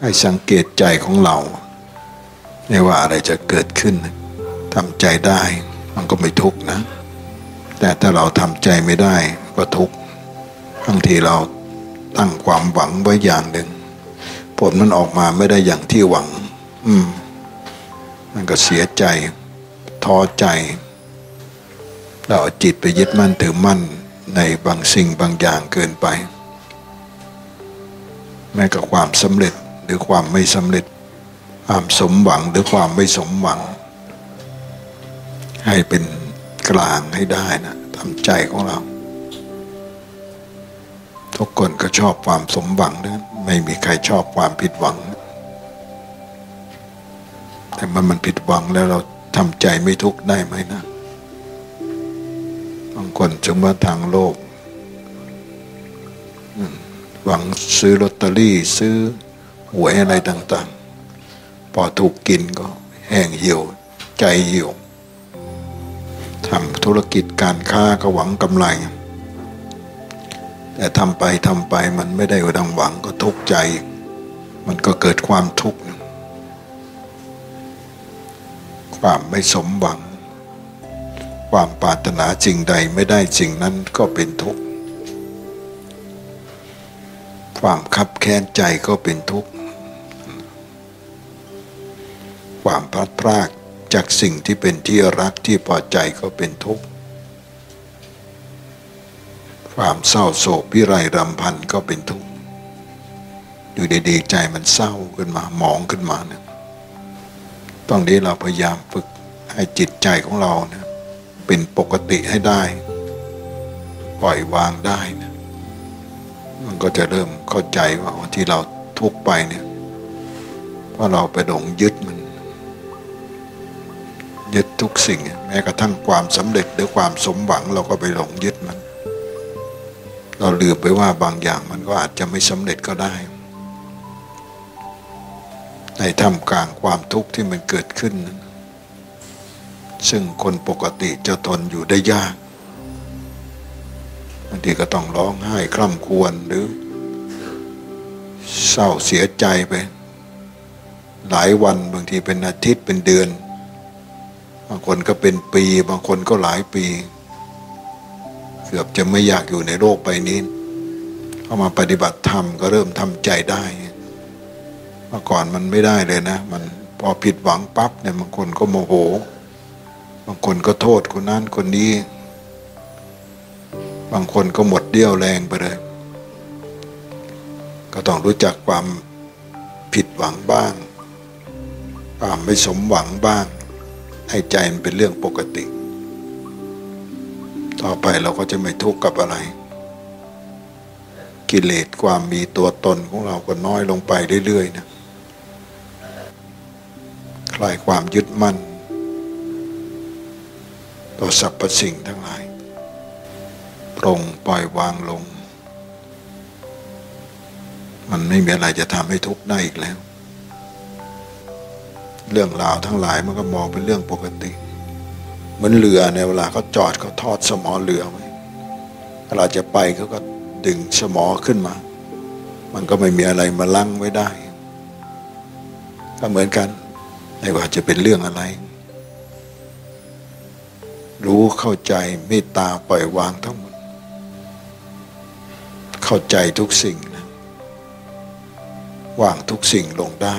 ให้สังเกตใจของเราไม่ว่าอะไรจะเกิดขึ้นทำใจได้ มันก็ไม่ทุกข์นะ แต่ถ้าเราทำใจไม่ได้ก็ทุกข์บางทีเราตั้งความหวังไว้อย่างหนึ่งผลมันออกมาไม่ได้อย่างที่หวัง อืม มันก็เสียใจท้อใจ เราจิตไปยึดมั่นถือมั่นในบางสิ่งบางอย่างเกินไป แม้กับความสำเร็จ รือความไม่สำเร็จ ความสมหวังหรือความไม่สมหวัง ให้เป็นกลางให้ได้นะทำใจของเรา ทุกคนก็ชอบความสมหวังนะไม่มีใครชอบความผิดหวัง แต่มันมันผิดหวังแล้วเราทำใจไม่ทุกข์ได้ไหมนะบางคนสมมติทางโลกหวังซื้อลอตเตอรี่ซื้อ หวยอะไรต่าง ๆ พอถูกกินก็แห้งเหี่ยวใจเหี่ยวทำธุรกิจการค้าก็หวังกำไร แต่ทำไปทำไปมันไม่ได้ดังหวังก็ทุกข์ใจ มันก็เกิดความทุกข์ความไม่สมหวัง ความปรารถนาสิ่งใดไม่ได้สิ่งนั้นก็เป็นทุกข์ ความคับแค้นใจก็เป็นทุกข์ พรากจากสิ่งที่เป็นที่รักที่พอใจก็เป็นทุกข์ ความเศร้าโศกพิไรรำพันก็เป็นทุกข์ อยู่ดีๆใจมันเศร้าขึ้นมาหมองขึ้นมาเนี่ยตอนนี้เราพยายามฝึกให้จิตใจของเราเนี่ยเป็นปกติให้ได้ ปล่อยวางได้นะมันก็จะเริ่มเข้าใจว่าที่เราทุกไปเนี่ยเพราะเราไปหลงยึดมัน ยึดทุกสิ่ง แม้กระทั่งความสำเร็จหรือความสมหวังเราก็ไปหลงยึดมัน เราลืมไปว่าบางอย่างมันก็อาจจะไม่สำเร็จก็ได้ ในท่ามกลางความทุกข์ที่มันเกิดขึ้น ซึ่งคนปกติจะทนอยู่ได้ยากบางทีก็ต้องร้องไห้คร่ำควรหรือ เศร้าเสียใจไป หลายวันบางทีเป็นอาทิตย์เป็นเดือน บางคนก็เป็นปี บางคนก็หลายปี เกือบจะไม่อยากอยู่ในโลกใบนี้เข้ามาปฏิบัติธรรมก็เริ่มทำใจได้เมื่อก่อนมันไม่ได้เลยนะ มันพอผิดหวังปั๊บเนี่ยบางคนก็โมโห บางคนก็โทษคนนั้นคนนี้ บางคนก็หมดเดี่ยวแรงไปเลย ก็ต้องรู้จักความผิดหวังบ้าง ความไม่สมหวังบ้าง ให้ใจมันเป็นเรื่องปกติ ต่อไปเราก็จะไม่ทุกข์กับอะไร กิเลสความมีตัวตนของเราก็น้อยลงไปเรื่อยๆนะคลายความยึดมั่น ต่อสรรพสิ่งทั้งหลายปรงปล่อยวางลง มันไม่มีอะไรจะทำให้ทุกข์ได้อีกแล้ว เรื่องราวทั้งหลายมันก็มองเป็นเรื่องปกติ เหมือนเรือในเวลาเขาจอดเขาทอดสมอเรือไว้เวลาจะไปเขาก็ดึงสมอขึ้นมา มันก็ไม่มีอะไรมาลั่งไว้ได้ ก็เหมือนกันไม่ว่าจะเป็นเรื่องอะไร รู้เข้าใจเมตตาปล่อยวางทั้งหมด เข้าใจทุกสิ่งนะวางทุกสิ่งลงได้